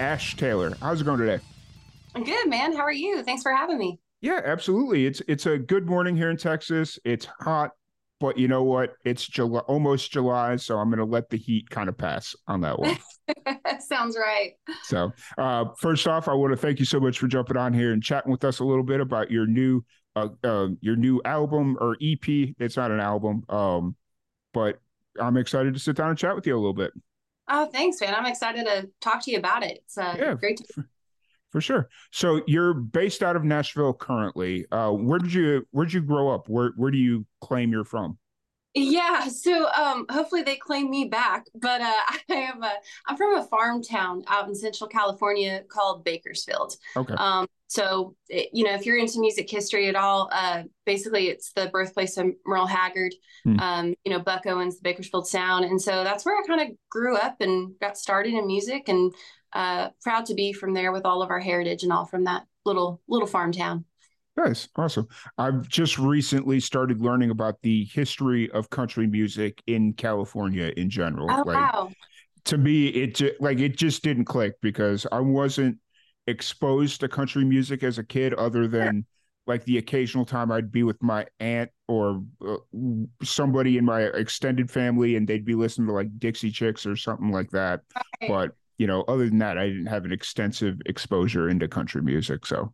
Ash Taylor, how's it going today? I'm good, man. How are you? Thanks for having me. Yeah, absolutely. It's it's a good morning here in Texas. It's hot, but you know what? It's July, almost July, so I'm going to let the heat kind of pass on that one. Sounds right. So, uh, first off, I want to thank you so much for jumping on here and chatting with us a little bit about your new uh, uh, your new album or EP. It's not an album, um, but I'm excited to sit down and chat with you a little bit. Oh, thanks, man. I'm excited to talk to you about it. It's uh, yeah, great to. For, for sure. So you're based out of Nashville currently. Uh, where did you Where did you grow up? Where Where do you claim you're from? Yeah, so um, hopefully they claim me back. But uh, I am a, I'm from a farm town out in Central California called Bakersfield. Okay. Um, so it, you know, if you're into music history at all, uh, basically it's the birthplace of Merle Haggard. Hmm. Um, you know, Buck Owens, the Bakersfield Sound, and so that's where I kind of grew up and got started in music, and uh, proud to be from there with all of our heritage and all from that little little farm town. Nice, awesome. I've just recently started learning about the history of country music in California in general. Oh, like, wow. To me, it like it just didn't click because I wasn't exposed to country music as a kid, other than like the occasional time I'd be with my aunt or uh, somebody in my extended family, and they'd be listening to like Dixie Chicks or something like that. Okay. But you know, other than that, I didn't have an extensive exposure into country music. So,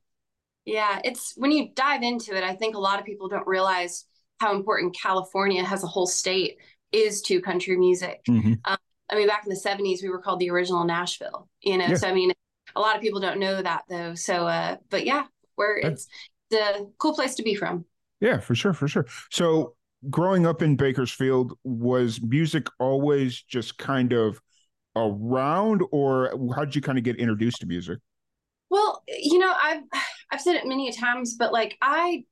yeah, it's when you dive into it, I think a lot of people don't realize how important California as a whole state is to country music. Mm-hmm. Um, I mean, back in the 70s, we were called the original Nashville, you know, yeah. so I mean, a lot of people don't know that though. So, uh, but yeah, where it's the cool place to be from. Yeah, for sure, for sure. So, growing up in Bakersfield, was music always just kind of around, or how did you kind of get introduced to music? Well, you know, I've I've said it many times, but like I,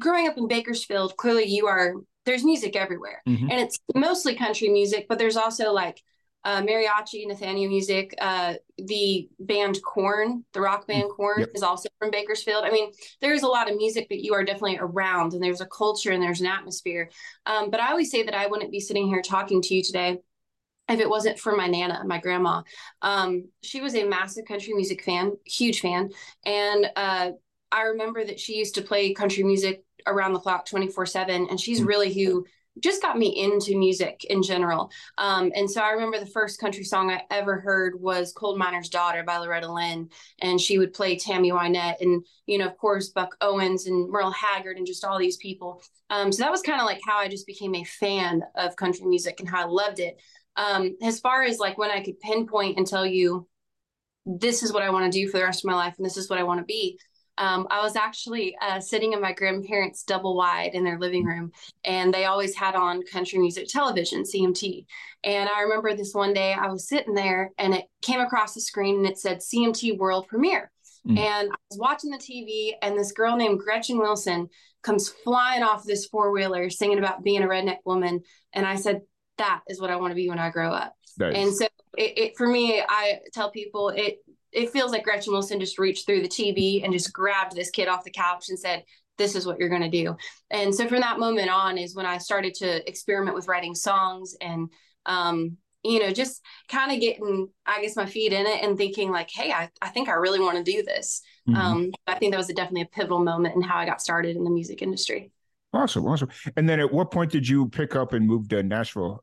growing up in Bakersfield, clearly you are there's music everywhere, mm-hmm. and it's mostly country music, but there's also like uh, mariachi, Nathaniel music. Uh, the band Korn, the rock band Korn, yep. is also from Bakersfield. I mean, there's a lot of music that you are definitely around, and there's a culture and there's an atmosphere. Um, but I always say that I wouldn't be sitting here talking to you today if it wasn't for my nana, my grandma. Um, she was a massive country music fan, huge fan, and uh, I remember that she used to play country music around the clock 24 7 and she's mm. really who just got me into music in general. Um, and so I remember the first country song I ever heard was Coal Miner's Daughter by Loretta Lynn. And she would play Tammy Wynette and, you know, of course, Buck Owens and Merle Haggard and just all these people. Um, so that was kind of like how I just became a fan of country music and how I loved it. Um, as far as like when I could pinpoint and tell you, this is what I want to do for the rest of my life and this is what I want to be um, I was actually uh, sitting in my grandparents' double wide in their living room, and they always had on country music television, CMT. And I remember this one day I was sitting there, and it came across the screen, and it said CMT World Premiere. Mm. And I was watching the TV, and this girl named Gretchen Wilson comes flying off this four wheeler, singing about being a redneck woman. And I said, "That is what I want to be when I grow up." Nice. And so, it, it for me, I tell people it it feels like Gretchen Wilson just reached through the TV and just grabbed this kid off the couch and said, this is what you're going to do. And so from that moment on is when I started to experiment with writing songs and, um, you know, just kind of getting, I guess, my feet in it and thinking like, hey, I, I think I really want to do this. Mm-hmm. Um, I think that was a, definitely a pivotal moment in how I got started in the music industry. Awesome. Awesome. And then at what point did you pick up and move to Nashville?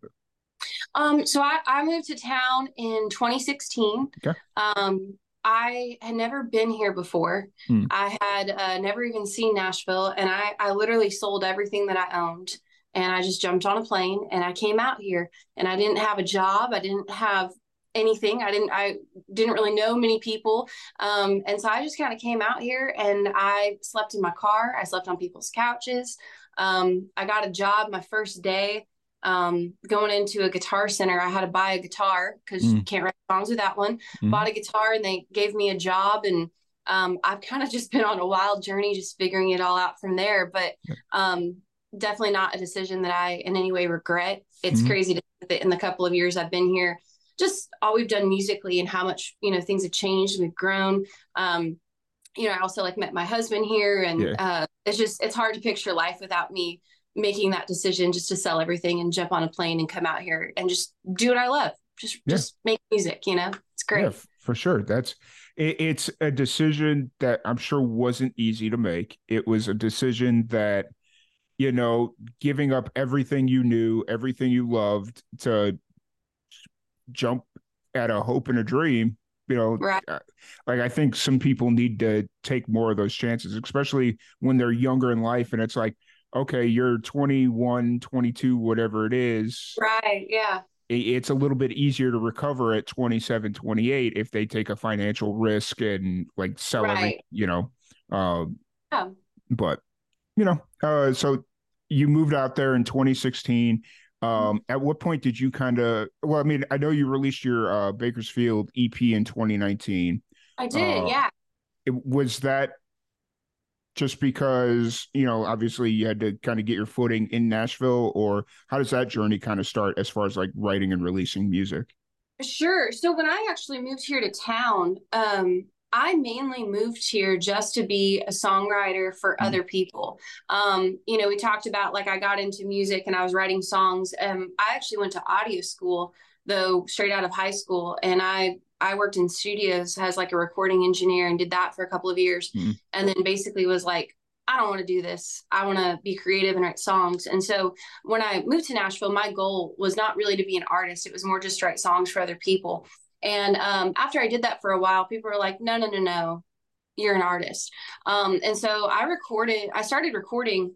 Um, so I, I moved to town in 2016. Okay. Um, I had never been here before. Hmm. I had uh, never even seen Nashville, and I, I literally sold everything that I owned. And I just jumped on a plane and I came out here. And I didn't have a job. I didn't have anything. I didn't. I didn't really know many people. Um, and so I just kind of came out here and I slept in my car. I slept on people's couches. Um, I got a job my first day um, going into a guitar center, I had to buy a guitar because mm. you can't write songs without one. Mm. Bought a guitar and they gave me a job. And um, I've kind of just been on a wild journey, just figuring it all out from there. But um, definitely not a decision that I in any way regret. It's mm-hmm. crazy to that in the couple of years I've been here, just all we've done musically and how much, you know, things have changed. We've grown. Um, you know, I also like met my husband here and yeah. uh, it's just, it's hard to picture life without me making that decision just to sell everything and jump on a plane and come out here and just do what I love. Just, yeah. just make music, you know, it's great. Yeah, for sure. That's, it, it's a decision that I'm sure wasn't easy to make. It was a decision that, you know, giving up everything you knew, everything you loved to jump at a hope and a dream you know right. Uh, like i think some people need to take more of those chances especially when they're younger in life and it's like okay you're 21 22 whatever it is right yeah it's a little bit easier to recover at 27 28 if they take a financial risk and like sell right. every you know um yeah. but you know, uh, so you moved out there in 2016. Um, at what point did you kind of? Well, I mean, I know you released your uh, Bakersfield EP in 2019. I did, uh, yeah. It, was that just because you know, obviously, you had to kind of get your footing in Nashville, or how does that journey kind of start as far as like writing and releasing music? Sure. So when I actually moved here to town, um, I mainly moved here just to be a songwriter for mm-hmm. other people. Um, you know, we talked about like I got into music and I was writing songs. Um, I actually went to audio school though straight out of high school, and I I worked in studios as like a recording engineer and did that for a couple of years, mm-hmm. and then basically was like. I don't want to do this. I want to be creative and write songs. And so when I moved to Nashville, my goal was not really to be an artist. It was more just to write songs for other people. And um, after I did that for a while, people were like, no, no, no, no, you're an artist. Um, and so I recorded, I started recording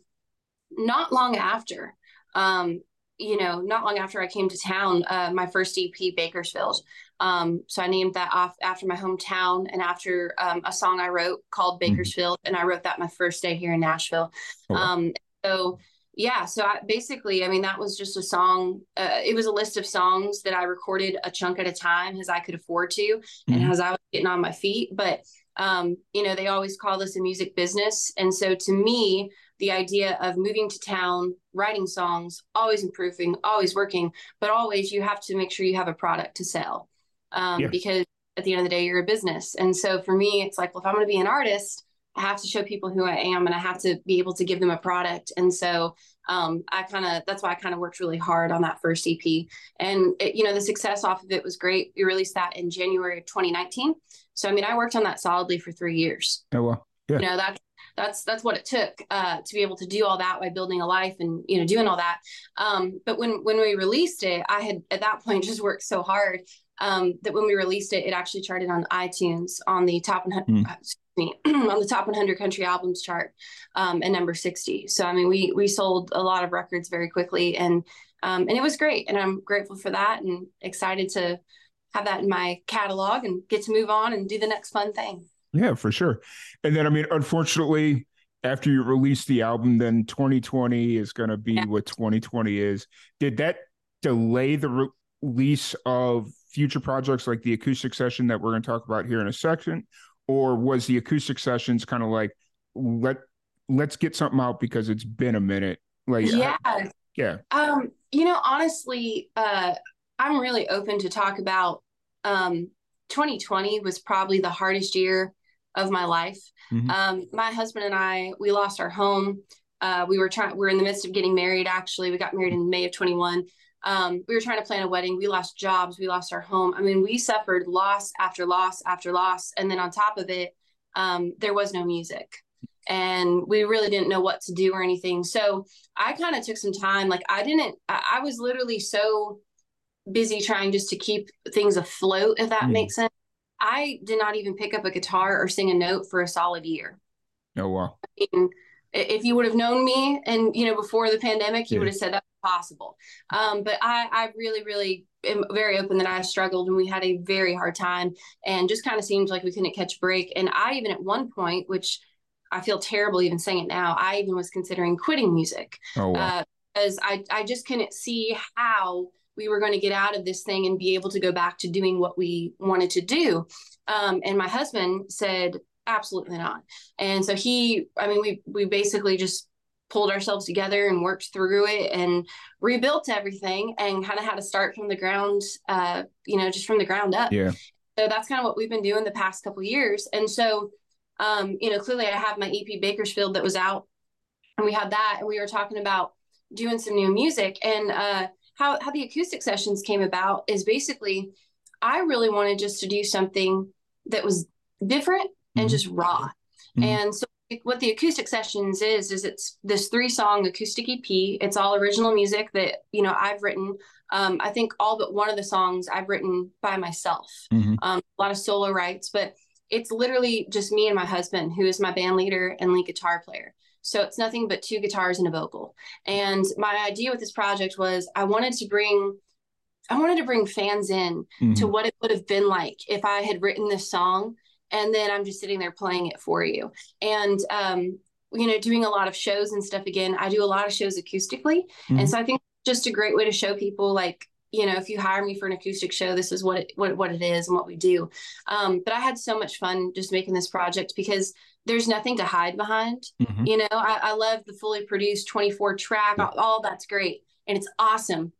not long after, um, you know, not long after I came to town, uh, my first EP, Bakersfield. Um, so I named that off after my hometown and after um, a song I wrote called mm-hmm. Bakersfield. Mm-hmm. And I wrote that my first day here in Nashville. Oh, um, so yeah so I, basically i mean that was just a song uh, it was a list of songs that i recorded a chunk at a time as i could afford to mm-hmm. and as i was getting on my feet but um, you know they always call this a music business and so to me the idea of moving to town writing songs always improving always working but always you have to make sure you have a product to sell um, yeah. because at the end of the day you're a business and so for me it's like well if i'm going to be an artist I have to show people who I am and I have to be able to give them a product. And so um, I kind of, that's why I kind of worked really hard on that first EP. And, it, you know, the success off of it was great. We released that in January of 2019. So, I mean, I worked on that solidly for three years. Oh, well. Yeah. You know, that's, that's that's what it took uh, to be able to do all that by building a life and you know doing all that um, but when when we released it i had at that point just worked so hard um, that when we released it it actually charted on itunes on the top 100 mm me on the top 100 country albums chart um, and number 60. So I mean, we we sold a lot of records very quickly, and um, and it was great, and I'm grateful for that, and excited to have that in my catalog and get to move on and do the next fun thing. Yeah, for sure. And then I mean, unfortunately, after you release the album, then 2020 is going to be yeah. what 2020 is. Did that delay the re- release of future projects like the acoustic session that we're going to talk about here in a second? Or was the acoustic sessions kind of like let let's get something out because it's been a minute? Like yeah. I, yeah. Um you know honestly uh i'm really open to talk about um 2020 was probably the hardest year of my life. Mm-hmm. um my husband and i we lost our home. Uh we were trying we we're in the midst of getting married actually. We got married in may of 21 um, we were trying to plan a wedding. We lost jobs. We lost our home. I mean, we suffered loss after loss after loss. And then on top of it, um, there was no music and we really didn't know what to do or anything. So I kind of took some time. Like I didn't, I, I, was literally so busy trying just to keep things afloat, if that mm. makes sense. I did not even pick up a guitar or sing a note for a solid year. Oh, wow. I mean, if you would have known me and, you know, before the pandemic, you yeah. would have said that's possible. Um, but I, I really, really am very open that I struggled and we had a very hard time and just kind of seemed like we couldn't catch a break. And I even at one point, which I feel terrible even saying it now, I even was considering quitting music. Oh, wow. uh, because I, I just couldn't see how we were going to get out of this thing and be able to go back to doing what we wanted to do. Um, and my husband said, absolutely not. And so he, I mean, we, we basically just pulled ourselves together and worked through it and rebuilt everything and kind of had to start from the ground, uh, you know, just from the ground up. Yeah. So that's kind of what we've been doing the past couple years. And so, um, you know, clearly I have my EP Bakersfield that was out and we had that and we were talking about doing some new music and uh, how, how the acoustic sessions came about is basically I really wanted just to do something that was different and mm-hmm. just raw. Mm-hmm. And so what the acoustic sessions is is it's this three song acoustic ep it's all original music that you know i've written um, i think all but one of the songs i've written by myself mm-hmm. um, a lot of solo rights but it's literally just me and my husband who is my band leader and lead guitar player so it's nothing but two guitars and a vocal and my idea with this project was i wanted to bring i wanted to bring fans in mm-hmm. to what it would have been like if i had written this song and then I'm just sitting there playing it for you. And um, you know, doing a lot of shows and stuff again. I do a lot of shows acoustically, mm-hmm. and so I think just a great way to show people like you know if you hire me for an acoustic show this is what it what, what it is and what we do um, but i had so much fun just making this project because there's nothing to hide behind mm-hmm. you know I, I, love the fully produced 24 track yeah. all, that's great and it's awesome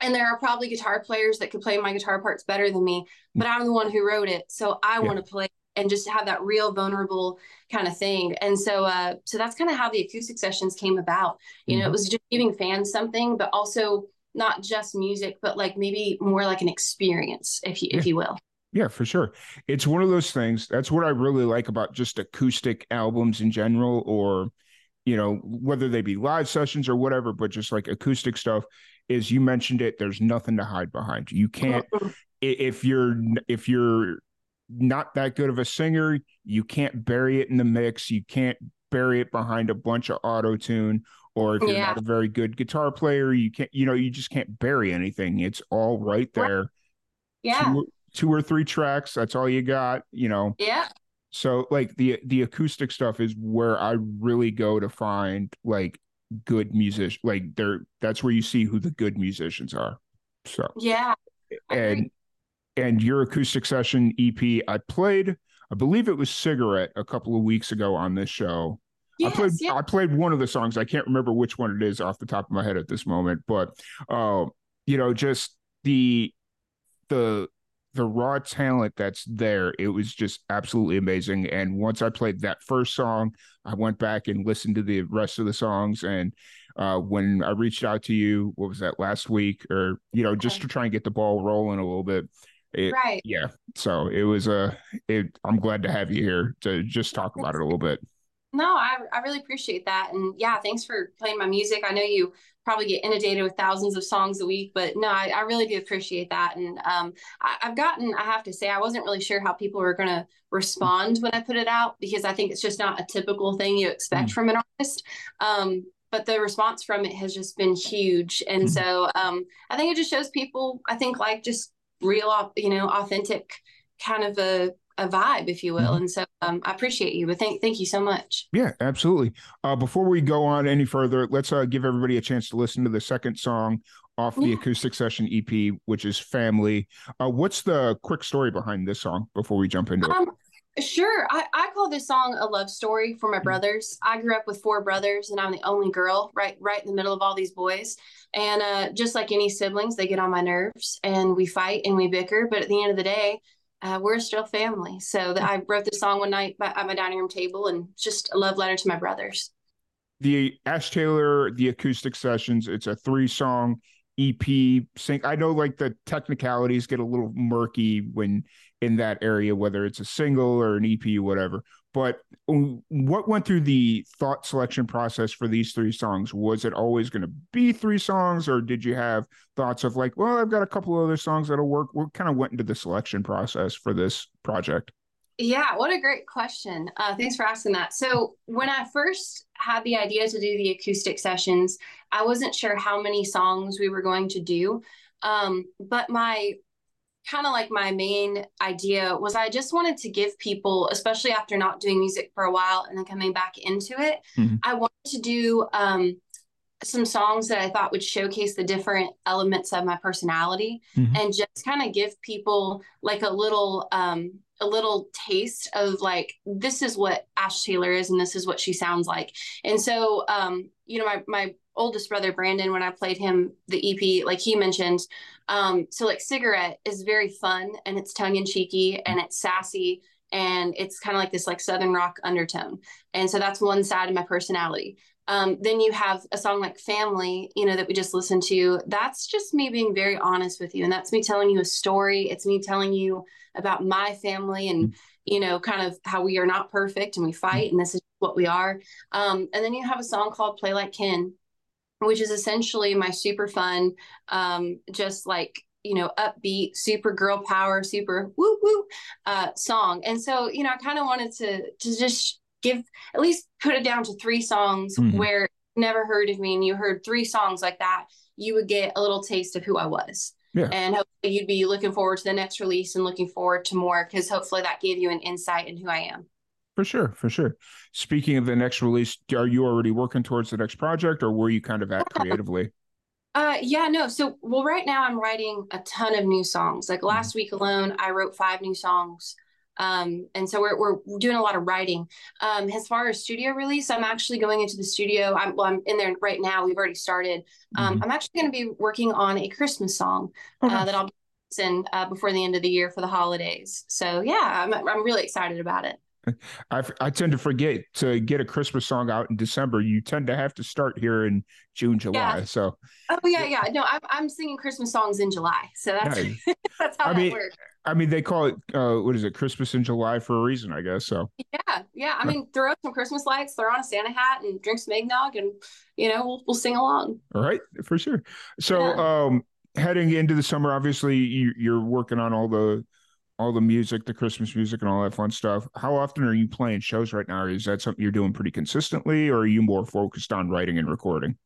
and there are probably guitar players that could play my guitar parts better than me but i'm the one who wrote it so i yeah. want to play and just have that real vulnerable kind of thing. And so, uh, so that's kind of how the acoustic sessions came about. You mm-hmm. know, it was just giving fans something, but also not just music, but like maybe more like an experience, if you yeah. if you will. Yeah, for sure. It's one of those things. That's what I really like about just acoustic albums in general, or you know, whether they be live sessions or whatever, but just like acoustic stuff. Is you mentioned it. There's nothing to hide behind. You can't if you're if you're not that good of a singer, you can't bury it in the mix. You can't bury it behind a bunch of auto tune. Or if you're yeah. not a very good guitar player, you can't, you know, you just can't bury anything. It's all right there. Yeah. Two, two or three tracks. That's all you got, you know. Yeah. So like the the acoustic stuff is where I really go to find like good music. Like there, that's where you see who the good musicians are. So yeah, and and your acoustic session EP. I played, I believe it was Cigarette a couple of weeks ago on this show. Yes, I played yeah. I played one of the songs. I can't remember which one it is off the top of my head at this moment, but uh, you know, just the the the raw talent that's there, it was just absolutely amazing. And once I played that first song, I went back and listened to the rest of the songs. And uh, when I reached out to you, what was that last week, or you know, just to try and get the ball rolling a little bit, it, right. Yeah. So it was a. It, I'm glad to have you here to just talk about it a little bit. No, I I really appreciate that, and yeah, thanks for playing my music. I know you probably get inundated with thousands of songs a week, but no, I, I really do appreciate that. And um, I, have gotten, I have to say, I wasn't really sure how people were going to respond when I put it out because I think it's just not a typical thing you expect mm. from an artist. Um, but the response from it has just been huge, and mm. so um, I think it just shows people. I think like just real, you know, authentic kind of a, a vibe, if you will. Mm-hmm. And so um, I appreciate you, but thank thank you so much. Yeah, absolutely. Uh, before we go on any further, let's uh, give everybody a chance to listen to the second song off the yeah. acoustic session EP, which is Family. Uh, what's the quick story behind this song before we jump into um, it? Sure. I, I call this song a love story for my mm-hmm. brothers. I grew up with four brothers and I'm the only girl right right in the middle of all these boys. And uh, just like any siblings, they get on my nerves and we fight and we bicker. But at the end of the day, uh, we're still family. So the, I wrote this song one night by, at my dining room table and just a love letter to my brothers. The Ash Taylor, the acoustic sessions, it's a three song EP sync. I know like the technicalities get a little murky when in that area, whether it's a single or an EP or whatever. But uh, what went through the thought selection process for these three songs? Was it always going to be three songs, or did you have thoughts of like, well, I've got a couple other songs that'll work? What kind of went into the selection process for this project? Yeah, what a great question. Uh, thanks for asking that. So, when I first had the idea to do the acoustic sessions, I wasn't sure how many songs we were going to do. Um, but my kind of like my main idea was I just wanted to give people, especially after not doing music for a while and then coming back into it, mm-hmm. I wanted to do um, some songs that I thought would showcase the different elements of my personality mm-hmm. and just kind of give people like a little um a little taste of like this is what Ash Taylor is and this is what she sounds like. And so um you know my my oldest brother Brandon when I played him the EP like he mentioned um so like cigarette is very fun and it's tongue in cheeky and it's sassy and it's kind of like this like southern rock undertone and so that's one side of my personality um, then you have a song like family you know that we just listened to that's just me being very honest with you and that's me telling you a story it's me telling you about my family and mm-hmm. you know kind of how we are not perfect and we fight mm-hmm. and this is what we are um, and then you have a song called play like ken which is essentially my super fun um, just like you know, upbeat, super girl power, super woo woo uh, song. And so, you know, I kind of wanted to to just give at least put it down to three songs mm-hmm. where never heard of me and you heard three songs like that, you would get a little taste of who I was. Yeah. And hopefully you'd be looking forward to the next release and looking forward to more because hopefully that gave you an insight in who I am. For sure, for sure. Speaking of the next release, are you already working towards the next project or were you kind of at creatively? Uh, yeah, no. So, well, right now I'm writing a ton of new songs. Like mm-hmm. last week alone, I wrote five new songs. Um, and so we're, we're doing a lot of writing. Um, as far as studio release, I'm actually going into the studio. I'm, well, I'm in there right now. We've already started. Um, mm-hmm. I'm actually going to be working on a Christmas song okay. uh, that I'll be in uh, before the end of the year for the holidays. So yeah, I'm, I'm really excited about it. I, I tend to forget to get a Christmas song out in December. You tend to have to start here in June, July. Yeah. So, oh yeah, yeah. No, I'm I'm singing Christmas songs in July. So that's nice. that's how I that mean, works. I mean, they call it uh, what is it, Christmas in July for a reason, I guess. So yeah, yeah. I mean, throw up some Christmas lights, throw on a Santa hat, and drink some eggnog, and you know we'll we'll sing along. All right, for sure. So, yeah. um, heading into the summer, obviously you, you're working on all the all the music, the Christmas music, and all that fun stuff. How often are you playing shows right now? Is that something you're doing pretty consistently, or are you more focused on writing and recording?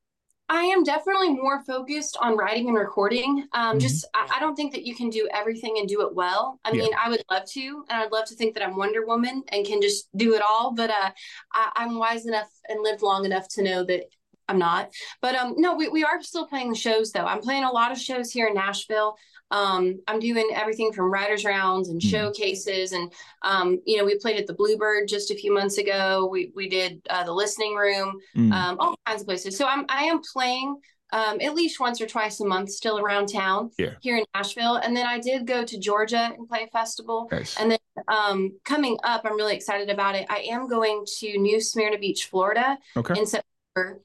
I am definitely more focused on writing and recording. Um, mm-hmm. Just, I, I, don't think that you can do everything and do it well. I mean, I would love to, and I'd love to think that I'm Wonder Woman and can just do it all. But uh, I, I'm wise enough and lived long enough to know that I'm not. But um, no, we, we are still playing shows though. I'm playing a lot of shows here in Nashville. Um, I'm doing everything from writers rounds and mm. showcases, and um, you know, we played at the Bluebird just a few months ago. We we did uh, the listening room, mm. um, all kinds of places. So I'm I am playing um, at least once or twice a month still around town yeah. here in Nashville. And then I did go to Georgia and play a festival. Nice. And then um, coming up, I'm really excited about it. I am going to New Smyrna Beach, Florida okay. in September.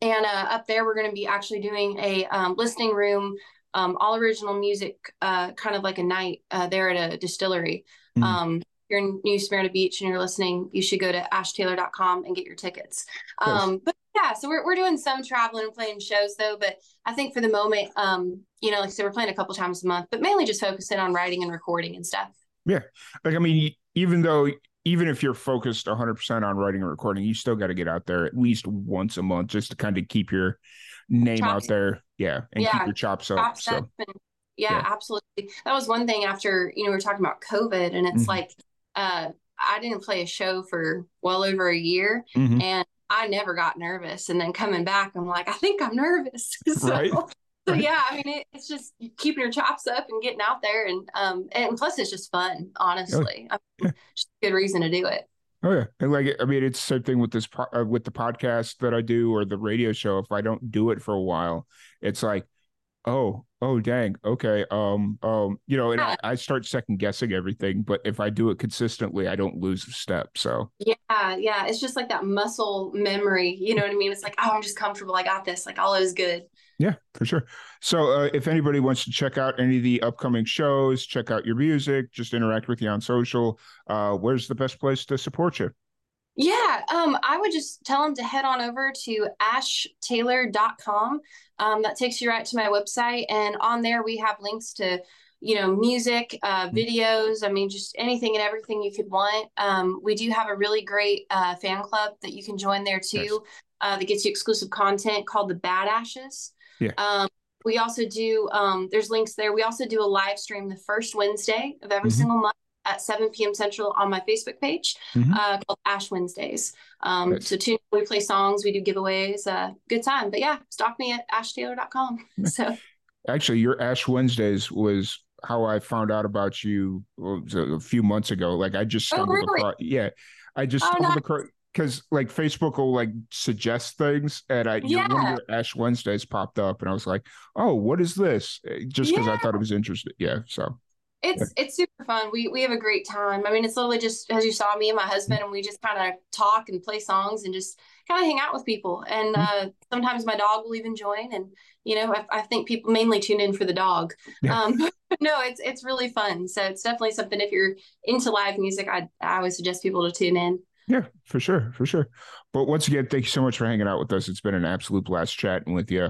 And uh, up there, we're going to be actually doing a um, listening room um, all original music, uh, kind of like a night uh, there at a distillery. Mm-hmm. Um, you're in New Smyrna Beach and you're listening, you should go to ashtaylor.com and get your tickets. Um, but yeah, so we're, we're doing some traveling and playing shows though. But I think for the moment, um, you know, like I said, we're playing a couple times a month, but mainly just focusing on writing and recording and stuff. Yeah. Like, I mean, even though, even if you're focused 100% on writing and recording, you still got to get out there at least once a month just to kind of keep your name chops. out there. Yeah. And yeah. keep your chops up. Chops so. Up and, yeah, yeah, absolutely. That was one thing after, you know, we are talking about COVID and it's mm-hmm. like, uh, I didn't play a show for well over a year mm-hmm. and I never got nervous. And then coming back, I'm like, I think I'm nervous. so, right. So yeah, I mean, it, it's just keeping your chops up and getting out there, and um, and plus it's just fun. Honestly, oh. I mean, just a good reason to do it. Oh yeah, and like I mean, it's the same thing with this uh, with the podcast that I do or the radio show. If I don't do it for a while, it's like, oh, oh, dang, okay, um, um, you know, and I, I start second guessing everything. But if I do it consistently, I don't lose a step. So yeah, yeah, it's just like that muscle memory. You know what I mean? It's like, oh, I'm just comfortable. I got this. Like all is good. Yeah, for sure. So, uh, if anybody wants to check out any of the upcoming shows, check out your music, just interact with you on social, uh, where's the best place to support you? Yeah, um, I would just tell them to head on over to ashtaylor.com. Um, that takes you right to my website. And on there, we have links to, you know, music, uh, mm-hmm. videos. I mean, just anything and everything you could want. Um, we do have a really great uh, fan club that you can join there too, yes. uh, that gets you exclusive content called the Bad Ashes. Yeah. Um, we also do, um, there's links there. We also do a live stream the first Wednesday of every mm-hmm. single month at 7 p.m. Central on my Facebook page mm-hmm. uh, called Ash Wednesdays. Um, right. So tune we play songs, we do giveaways, uh, good time. But yeah, stalk me at ashtaylor.com. So actually, your Ash Wednesdays was how I found out about you a few months ago. Like I just oh, stumbled oh, really? across, yeah, I just oh, stumbled across because like Facebook will like suggest things, and I yeah. one of your Ash Wednesdays popped up, and I was like, oh, what is this? Eh, just because yeah. I thought it was interesting. Yeah, so it's yeah. it's super fun. We we have a great time. I mean, it's literally just as you saw me and my husband, and we just kind of talk and play songs and just kind of hang out with people. And mm-hmm. uh, sometimes my dog will even join. And you know, I, I think people mainly tune in for the dog. Yeah. Um, no, it's it's really fun. So it's definitely something. If you're into live music, I I would suggest people to tune in. Yeah, for sure, for sure. But once again, thank you so much for hanging out with us. It's been an absolute blast chatting with you.